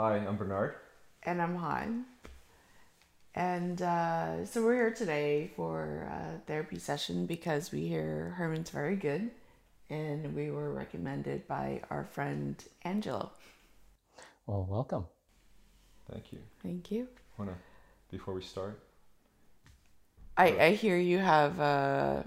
Hi, I'm Bernard. And I'm Han. And uh, so we're here today for a therapy session because we hear Herman's very good and we were recommended by our friend Angelo. Well, welcome. Thank you. Thank you. Wanna, before we start, I, I hear you have uh,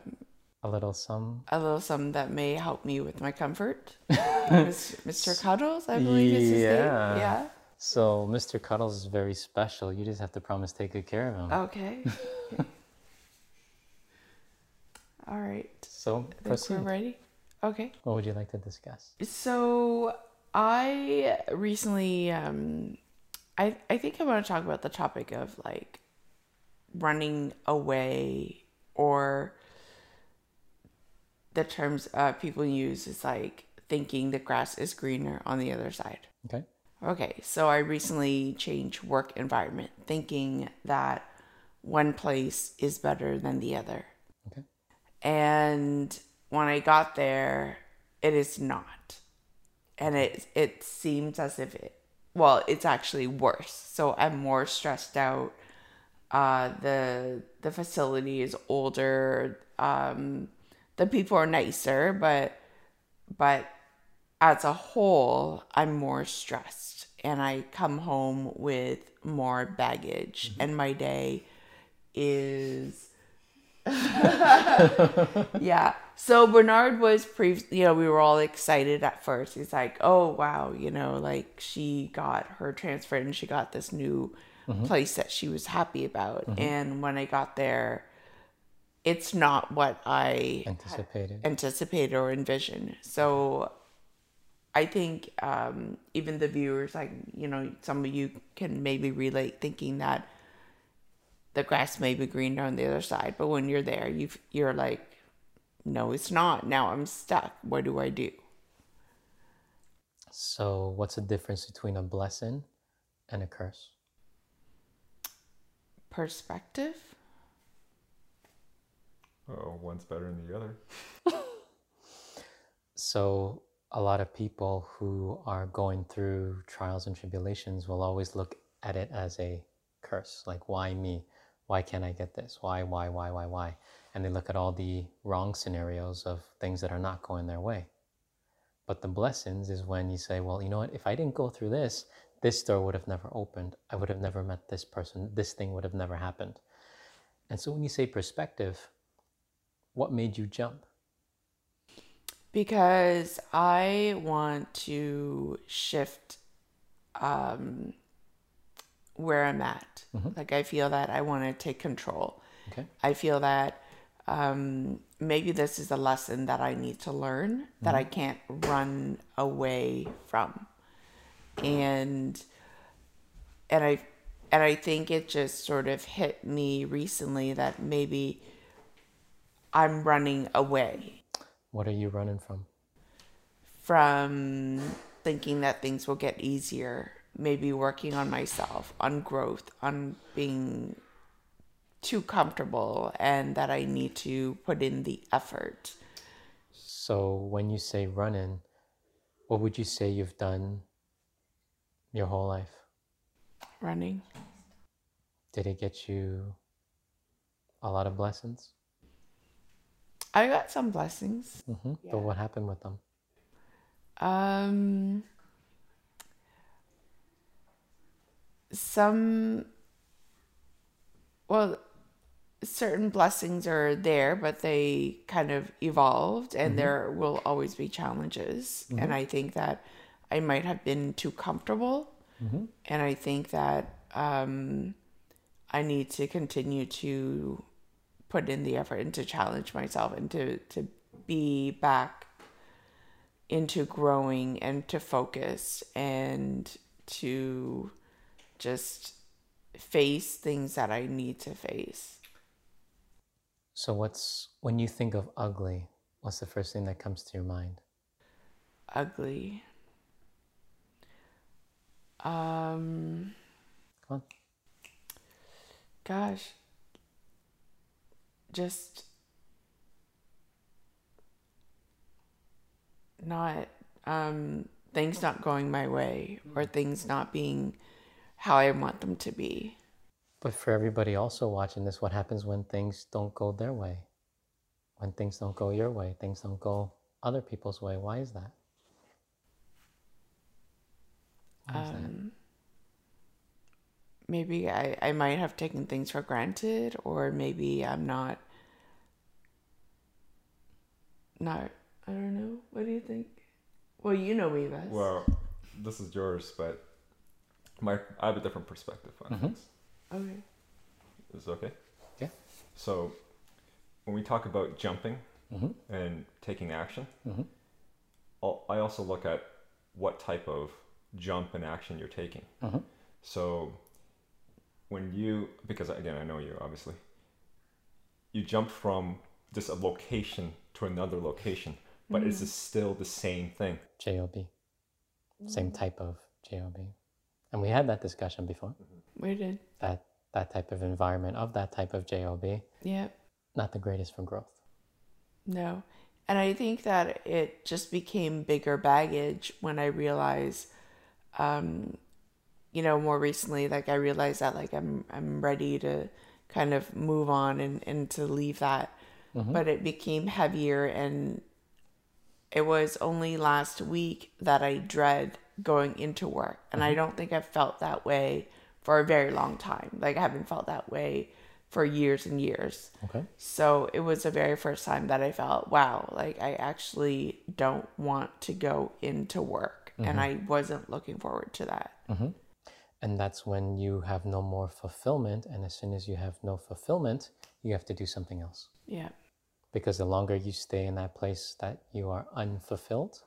A little some. a little something that may help me with my comfort. Mr. Cuddles, I believe is his Yeah. name. Yeah. So, Mr. Cuddles is very special. You just have to promise to take good care of him. Okay. Okay. All right. so, I think we're proceed. ready. Okay. What would you like to discuss? So I recently, um, I I think I want to talk about the topic of like running away or the terms uh, people use is like thinking the grass is greener on the other side. Okay. Okay, so I recently changed work environment, thinking that one place is better than the other. Okay. And when I got there, it is not. And it it seems as if it well, it's actually worse. So I'm more stressed out. Uh the the facility is older. Um the people are nicer, but but as a whole, I'm more stressed and I come home with more baggage mm-hmm. and my day is yeah. So Bernard was pre you know, we were all excited at first. He's like, "Oh, wow, you know, like she got her transfer and she got this new mm-hmm. place that she was happy about." Mm-hmm. And when I got there, it's not what I Anticipated. anticipate or envisioned. So I think um, even the viewers, like, you know, some of you can maybe relate thinking that the grass may be greener on the other side, but when you're there, you you're like, no, it's not. Now I'm stuck. What do I do? So, what's the difference between a blessing and a curse? Perspective? oh, one's better than the other. So, a lot of people who are going through trials and tribulations will always look at it as a curse. Like, why me? Why can't I get this? Why, why, why, why, why? And they look at all the wrong scenarios of things that are not going their way. But the blessings is when you say, well, you know what? If I didn't go through this, this door would have never opened. I would have never met this person. This thing would have never happened. And so, when you say perspective, what made you jump? Because I want to shift um, where I'm at. Like, I feel that I want to take control. Okay. I feel that um, maybe this is a lesson that I need to learn that I can't run away from, and and I and I think it just sort of hit me recently that maybe I'm running away What are you running from? from thinking that things will get easier, maybe working on myself, on growth, on being too comfortable, and that I need to put in the effort. So when you say running, what would you say you've done your whole life? Running. Did it get you a lot of blessings? I got some blessings. hmm But what happened with them? Um, some, well, certain blessings are there, but they kind of evolved, and there will always be challenges. And I think that I might have been too comfortable, and I think that um, I need to continue to put in the effort and to challenge myself and to to be back into growing and to focus and to just face things that I need to face. So what's when you think of ugly, what's the first thing that comes to your mind? Ugly. Um Come on. gosh. Just not um things not going my way or things not being how I want them to be. But for everybody also watching this, what happens when things don't go their way? When things don't go your way, things don't go other people's way. Why is that? Why is that? Maybe I, I might have taken things for granted, or maybe I'm not. Not, I don't know. What do you think? Well, you know me best. Well, this is yours, but my I have a different perspective on Mhm. things. okay. Is it okay? Yeah. So, when we talk about jumping Mhm. and taking action, Mhm. I also look at what type of jump and action you're taking. Mhm. So, when you, because again, I know you obviously, you jump from just a location to another location, but is mm-hmm. it still the same thing? JOB. Same mm. type of JOB. And we had that discussion before. Mm-hmm. We did. That that type of environment of that type of JOB, Yep. not the greatest for growth. No. And I think that it just became bigger baggage when I realized, um, you know, more recently, like I realized that like I'm I'm ready to kind of move on and, and to leave that. Mm-hmm. But it became heavier and it was only last week that I dread going into work. And I mm-hmm. don't think I've felt that way for a very long time. Like I haven't felt that way for years and years. Okay. So it was the very first time that I felt, wow, like I actually don't want to go into work. And mm-hmm. I wasn't looking forward to that. And that's when you have no more fulfillment. And as soon as you have no fulfillment, you have to do something else. Yeah. Because the longer you stay in that place that you are unfulfilled,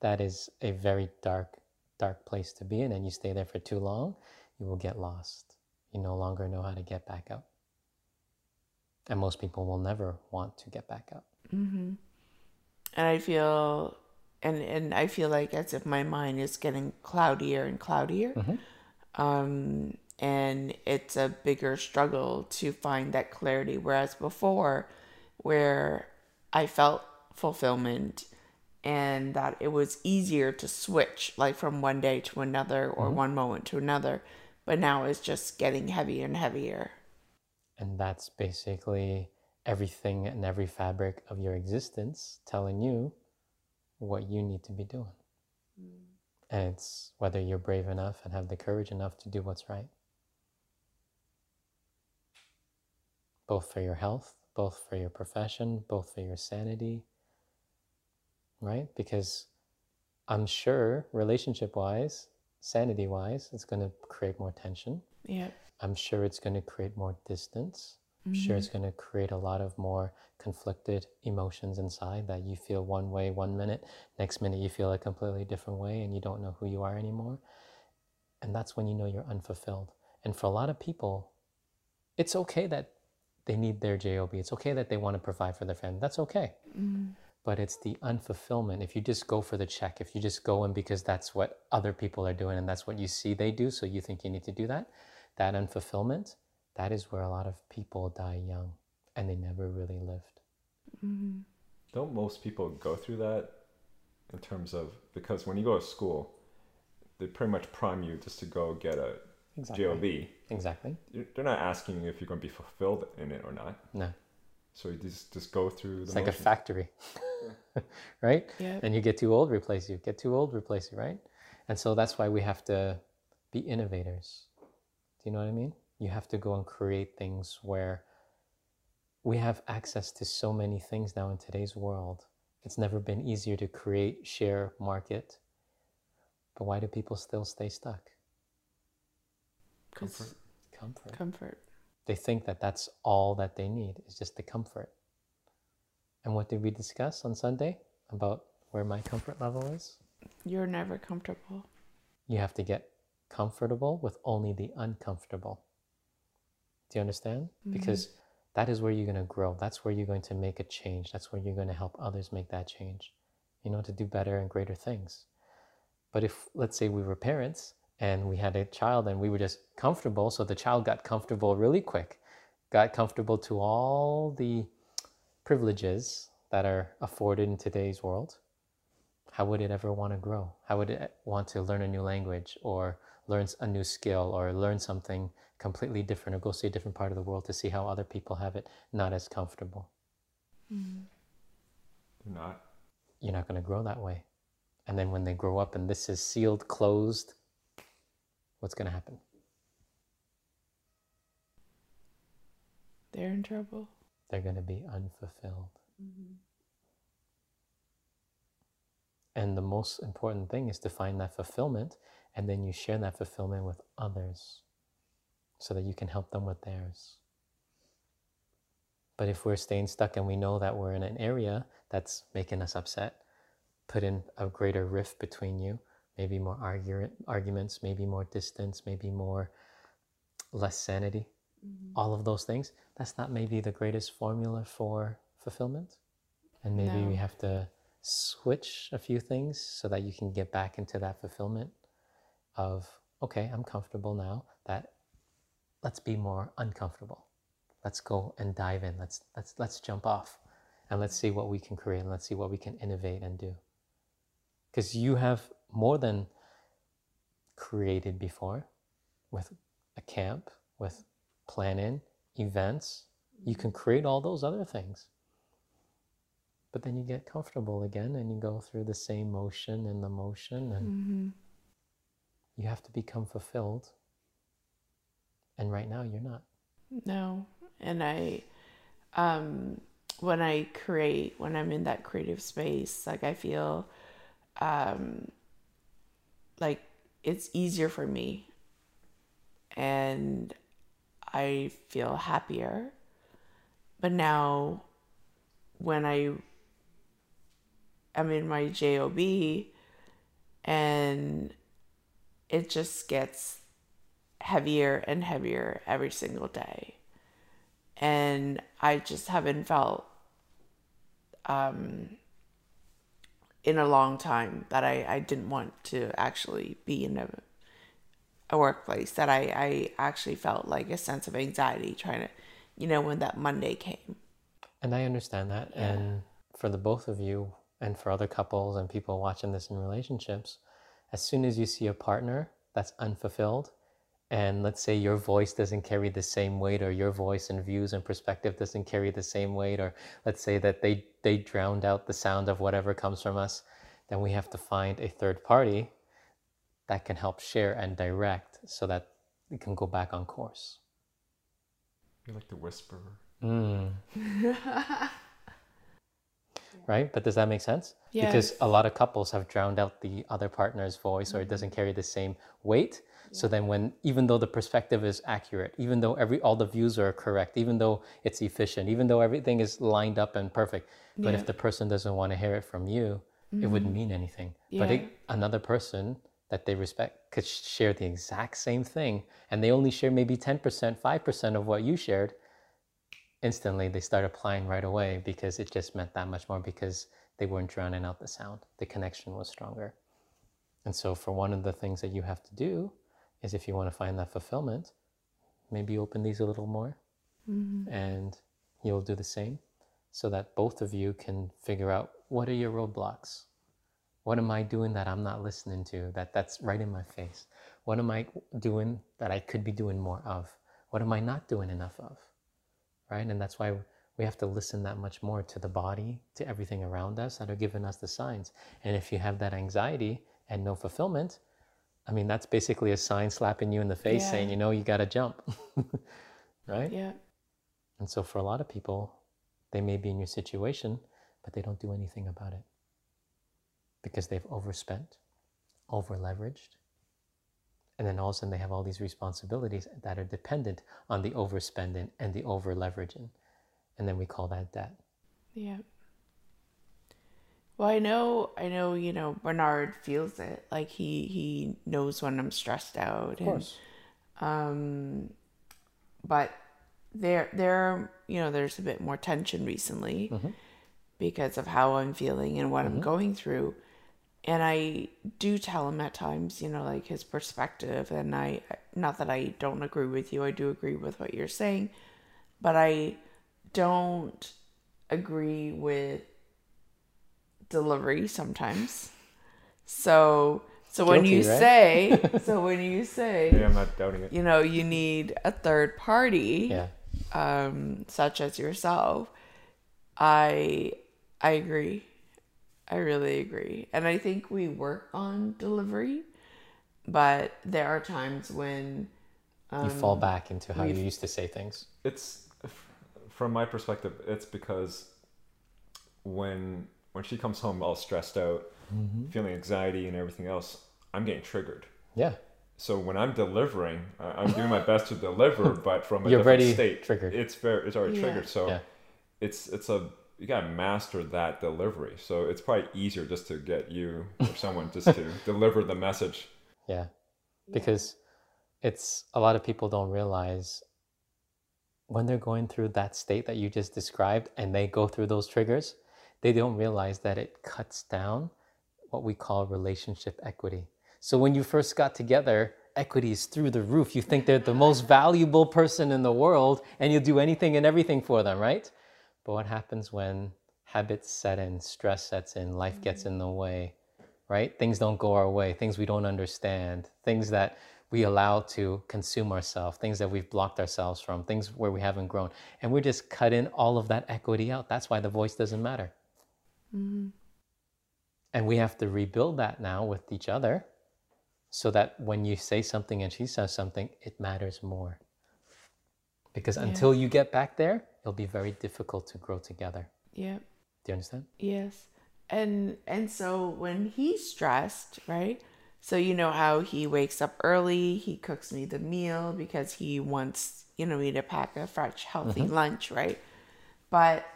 that is a very dark, dark place to be in. And you stay there for too long, you will get lost. You no longer know how to get back up. And most people will never want to get back up. Mm-hmm. And I feel, and, and I feel like as if my mind is getting cloudier and cloudier. Um, and it's a bigger struggle to find that clarity. Whereas before, where I felt fulfillment and that it was easier to switch like from one day to another or one moment to another but now it's just getting heavier and heavier And that's basically everything and every fabric of your existence telling you what you need to be doing. Mm. And it's whether you're brave enough and have the courage enough to do what's right. Both for your health, both for your profession, both for your sanity, right? Because I'm sure, relationship wise, sanity wise, it's going to create more tension. yeah I'm sure it's going to create more distance. I'm sure mm-hmm. it's going to create a lot of more conflicted emotions inside that you feel one way one minute, next minute you feel a completely different way and you don't know who you are anymore. And that's when you know you're unfulfilled. And for a lot of people, it's okay that they need their JOB. It's okay that they want to provide for their family. That's okay. Mm-hmm. But it's the unfulfillment. If you just go for the check, if you just go in because that's what other people are doing and that's what you see they do, so you think you need to do that, that unfulfillment, that is where a lot of people die young and they never really lived. Mm-hmm. Don't most people go through that in terms of because when you go to school, they pretty much prime you just to go get a Exactly. job. Exactly. You're- They're not asking you if you're going to be fulfilled in it or not. No. So you just just go through the It's like a factory, right? Yeah. And you get too old, replace you. Get too old, replace you, right? And so that's why we have to be innovators. Do you know what I mean? You have to go and create things where we have access to so many things now in today's world. It's never been easier to create, share, market. But why do people still stay stuck? Comfort. Comfort. comfort They think that that's all that they need is just the comfort. And what did we discuss on Sunday about where my comfort level is? you're never comfortable You have to get comfortable with only the uncomfortable. Do you understand? Mm-hmm. Because that is where you're going to grow. That's where you're going to make a change. That's where you're going to help others make that change, you know, to do better and greater things. But if, let's say, we were parents and we had a child and we were just comfortable, so the child got comfortable really quick, got comfortable to all the privileges that are afforded in today's world, how would it ever want to grow? How would it want to learn a new language or learn a new skill or learn something completely different or go see a different part of the world to see how other people have it not as comfortable? Mm-hmm. You're not. You're not going to grow that way. And then when they grow up and this is sealed, closed, what's going to happen? They're in trouble. They're going to be unfulfilled. Mm-hmm. And the most important thing is to find that fulfillment and then you share that fulfillment with others so that you can help them with theirs. But if we're staying stuck and we know that we're in an area that's making us upset, put in a greater rift between you, maybe more argu- arguments, maybe more distance, maybe more less sanity, mm-hmm. all of those things, that's not maybe the greatest formula for fulfillment. And maybe we have to switch a few things so that you can get back into that fulfillment of, okay, I'm comfortable now, that let's be more uncomfortable. Let's go and dive in. Let's let's let's jump off and let's see what we can create and let's see what we can innovate and do. Because you have more than created before with a camp, with planning, events. You can create all those other things. But then you get comfortable again and you go through the same motion and the motion and Mm-hmm. You have to become fulfilled. And right now you're not. No. And I, um, when I create, when I'm in that creative space, like I feel, um, like it's easier for me and I feel happier. But now when I am in my JOB and it just gets heavier and heavier every single day. And I just haven't felt um, in a long time that I, I didn't want to actually be in a, a workplace, that I, I actually felt like a sense of anxiety trying to, you know, when that Monday came. And I understand that. Yeah. And for the both of you, and for other couples and people watching this in relationships, as soon as you see a partner that's unfulfilled, and let's say your voice doesn't carry the same weight, or your voice and views and perspective doesn't carry the same weight, or let's say that they, they drowned out the sound of whatever comes from us, then we have to find a third party that can help share and direct so that we can go back on course. You're like the whisperer. Mm. right? But does that make sense? Yes. Because a lot of couples have drowned out the other partner's voice or it doesn't mm-hmm. carry the same weight. So then when even though the perspective is accurate, even though every all the views are correct, even though it's efficient, even though everything is lined up and perfect, but Yeah. if the person doesn't want to hear it from you, it wouldn't mm-hmm. mean anything. But it, another person that they respect could share the exact same thing and they only share maybe 10%, 5% of what you shared instantly they start applying right away because it just meant that much more because they weren't drowning out the sound. The connection was stronger. And so, for one of the things that you have to do is if you want to find that fulfillment, maybe open these a little more mm-hmm. and you'll do the same so that both of you can figure out what are your roadblocks? What am I doing that I'm not listening to that that's right in my face? What am I doing that I could be doing more of? What am I not doing enough of? Right? And that's why we have to listen that much more to the body, to everything around us that are giving us the signs. And if you have that anxiety and no fulfillment, I mean, that's basically a sign slapping you in the face Yeah. saying, you know, you got to jump, right? Yeah. And so for a lot of people, they may be in your situation, but they don't do anything about it because they've overspent, over leveraged. And then all of a sudden they have all these responsibilities that are dependent on the overspending and the over leveraging. And then we call that debt. Yeah. Well, I know, I know, you know, Bernard feels it. Like he he knows when I'm stressed out. and, um, but there there you know there's a bit more tension recently because of how I'm feeling and what I'm going through. And I do tell him at times, you know, like his perspective. And I, not that I don't agree with you, I do agree with what you're saying, but I don't agree with delivery sometimes. So so when you right? say so when you say Yeah, I'm not doubting it. you know you need a third party Yeah. um, such as yourself, I I agree. I really agree, and I think we work on delivery, but there are times when You fall back into how you used to say things. It's from my perspective. It's because when when she comes home all stressed out, feeling anxiety and everything else, I'm getting triggered. Yeah. So when I'm delivering, uh, I'm doing my best to deliver, but from a You're different state. triggered. It's very, it's already Yeah. triggered. So Yeah. it's it's a you gotta master that delivery. So it's probably easier just to get you or someone just to deliver the message. Yeah. Because it's a lot of people don't realize when they're going through that state that you just described and they go through those triggers, they don't realize that it cuts down what we call relationship equity. So when you first got together, equity is through the roof. You think they're the most valuable person in the world and you'll do anything and everything for them, right? But what happens when habits set in, stress sets in, life gets mm-hmm. in the way, right? Things don't go our way, things we don't understand, things that we allow to consume ourselves, things that we've blocked ourselves from, things where we haven't grown. And we're just cutting all of that equity out. That's why the voice doesn't matter. Mm-hmm. And we have to rebuild that now with each other so that when you say something and she says something, it matters more. Because until you get back there, it'll be very difficult to grow together. yeah Do you understand? Yes. And and so when he's stressed, right? So you know how he wakes up early, he cooks me the meal because he wants, you know, me to pack a fresh, healthy mm-hmm. lunch, right? But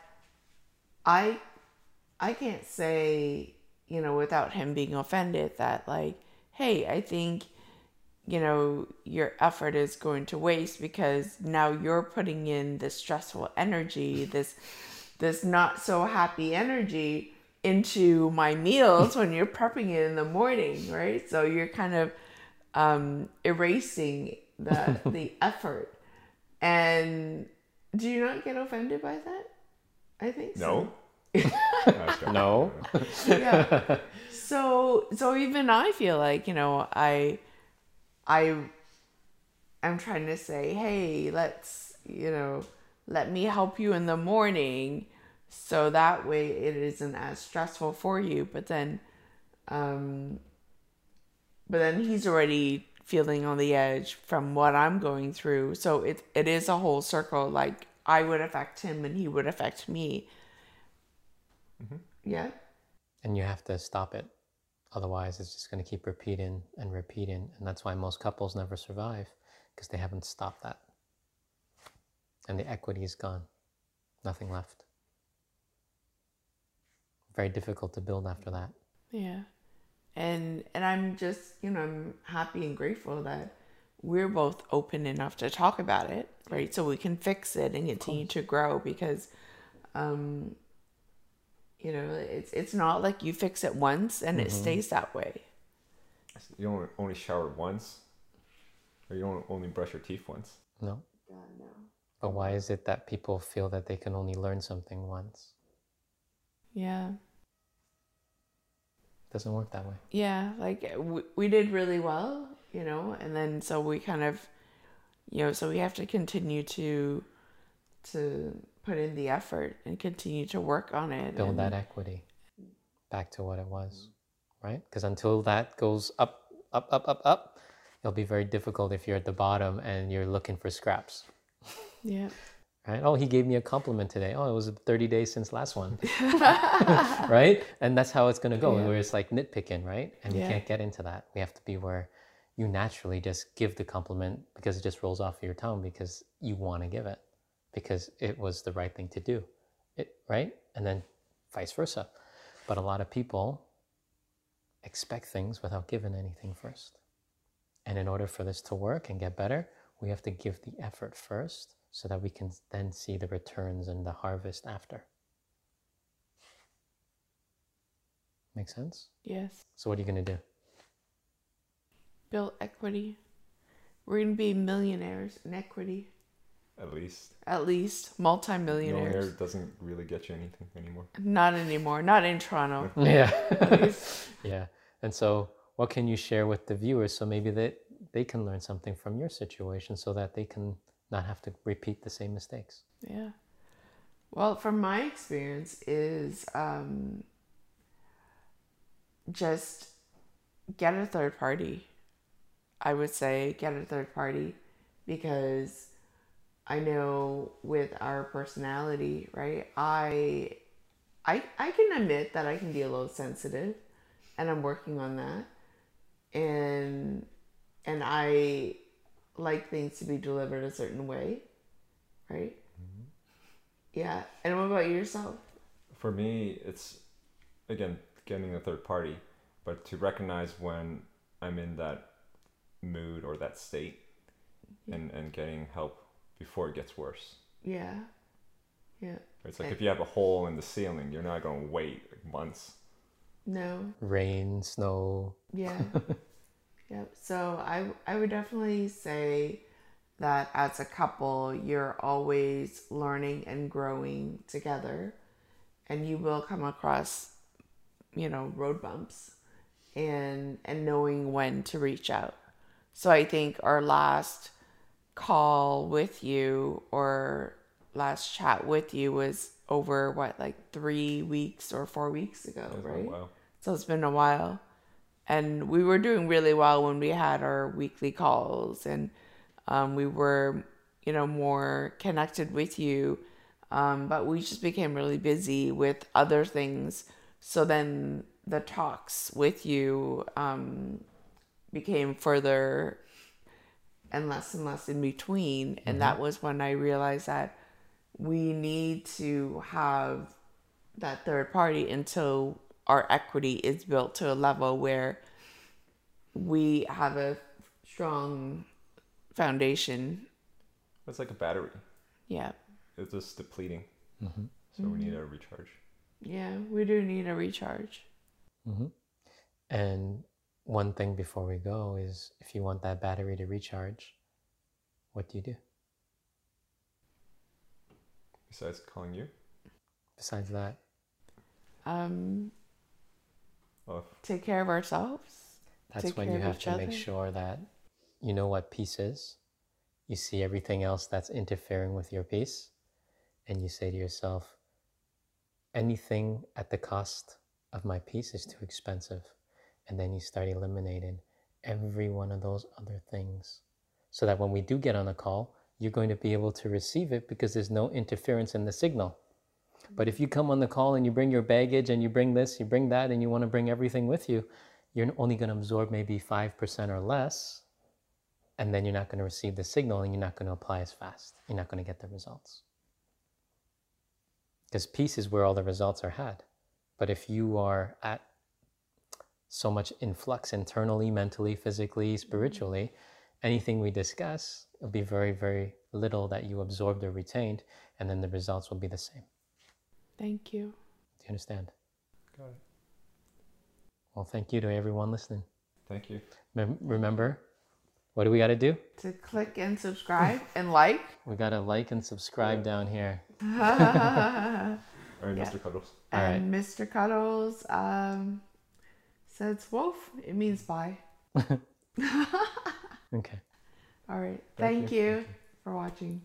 I I can't say, you know, without him being offended that like, hey, I think you know your effort is going to waste because now you're putting in this stressful energy this this not so happy energy into my meals when you're prepping it in the morning right so you're kind of um erasing the the effort and do you not get offended by that i think so No. No. yeah. So so even I feel like, you know, I I I'm trying to say, hey, let's, you know, let me help you in the morning so that way it isn't as stressful for you. But then um but then he's already feeling on the edge from what I'm going through. So it it is a whole circle like I would affect him and he would affect me. Yeah. and you have to stop it. Otherwise, it's just going to keep repeating and repeating. And that's why most couples never survive because they haven't stopped that. And the equity is gone, nothing left. Very difficult to build after that. Yeah. And and I'm just, you know, I'm happy and grateful that we're both open enough to talk about it, right? So we can fix it and continue to grow because um you know, it's it's not like you fix it once and it mm-hmm. stays that way. You don't only shower once, or you don't only brush your teeth once. No? But why is it that people feel that they can only learn something once? Yeah. doesn't work that way. Yeah, like uh, we, we did really well, you know, and then so we kind of you know, so we have to continue to to put in the effort and continue to work on it. Build and- that equity back to what it was, right? Because until that goes up, up, up, up, up, it'll be very difficult if you're at the bottom and you're looking for scraps, Yeah. right? Oh, he gave me a compliment today. Oh, it was 30 days since last one, right? And that's how it's going to go, Yeah. where it's like nitpicking, right? And we Yeah. can't get into that. We have to be where you naturally just give the compliment because it just rolls off your tongue because you want to give it because it was the right thing to do, it right? And then vice versa. But a lot of people expect things without giving anything first. And in order for this to work and get better, we have to give the effort first so that we can then see the returns and the harvest after. Make sense? Yes. So, what are you going to do? Build equity. We're gonna be millionaires in equity. At least. At least Millionaire multimillionaires. doesn't really get you anything anymore. Not anymore. Not in Toronto. Yeah. yeah. And so, what can you share with the viewers so maybe that they can learn something from your situation so that they can not have to repeat the same mistakes? Yeah. Well, from my experience is um, just get a third party. I would say get a third party because I know with our personality, right? I I I can admit that I can be a little sensitive and I'm working on that. And and I like things to be delivered a certain way, right? Mm-hmm. Yeah. And what about yourself? For me, it's again getting a third party, but to recognize when I'm in that mood or that state and, and getting help before it gets worse. Yeah. Yeah. It's like eh. if you have a hole in the ceiling, you're not going to wait like months. No. Rain, snow. Yeah. yep. So I I would definitely say that as a couple, you're always learning and growing together, and you will come across, you know, road bumps, and and knowing when to reach out. So I think our last call with you or last chat with you was over what like three weeks or four weeks ago, It's been a right? So it's been a while. And we were doing really well when we had our weekly calls and um, we were, you know, more connected with you. Um, but we just became really busy with other things. So then the talks with you um, became further and less and less in between. And mm-hmm. that was when I realized that we need to have that third party until our equity is built to a level where we have a strong foundation. It's like a battery. Yeah. It's just depleting. Mm-hmm. So we need mm-hmm. a recharge. Yeah, we do need a recharge. And one thing before we go is if you want that battery to recharge, what do you do? Besides calling you. Besides that, Um, Oh, take care of ourselves. that's Take when care you have each to make sure that you know what peace is. You see everything else that's interfering with your peace, and you say to yourself, anything at the cost of my peace is too expensive. And then you start eliminating every one of those other things so that when we do get on a call, you're going to be able to receive it because there's no interference in the signal. But if you come on the call and you bring your baggage and you bring this, you bring that, and you want to bring everything with you, you're only going to absorb maybe 5% or less. And then you're not going to receive the signal and you're not going to apply as fast. You're not going to get the results. Because peace is where all the results are had. But if you are at so much influx internally, mentally, physically, spiritually, anything we discuss will be very, very little that you absorbed or retained, and then the results will be the same. Thank you. Do you understand? got it. Well, thank you to everyone listening. Thank you. Mem- Remember, what do we got to do? To click and subscribe and like. We got to like and subscribe down here. All right, Yeah. Mr. Cuddles. All and Mr. Cuddles um, says wolf. It means bye. Okay. All right. Thank Thank, you. you for watching.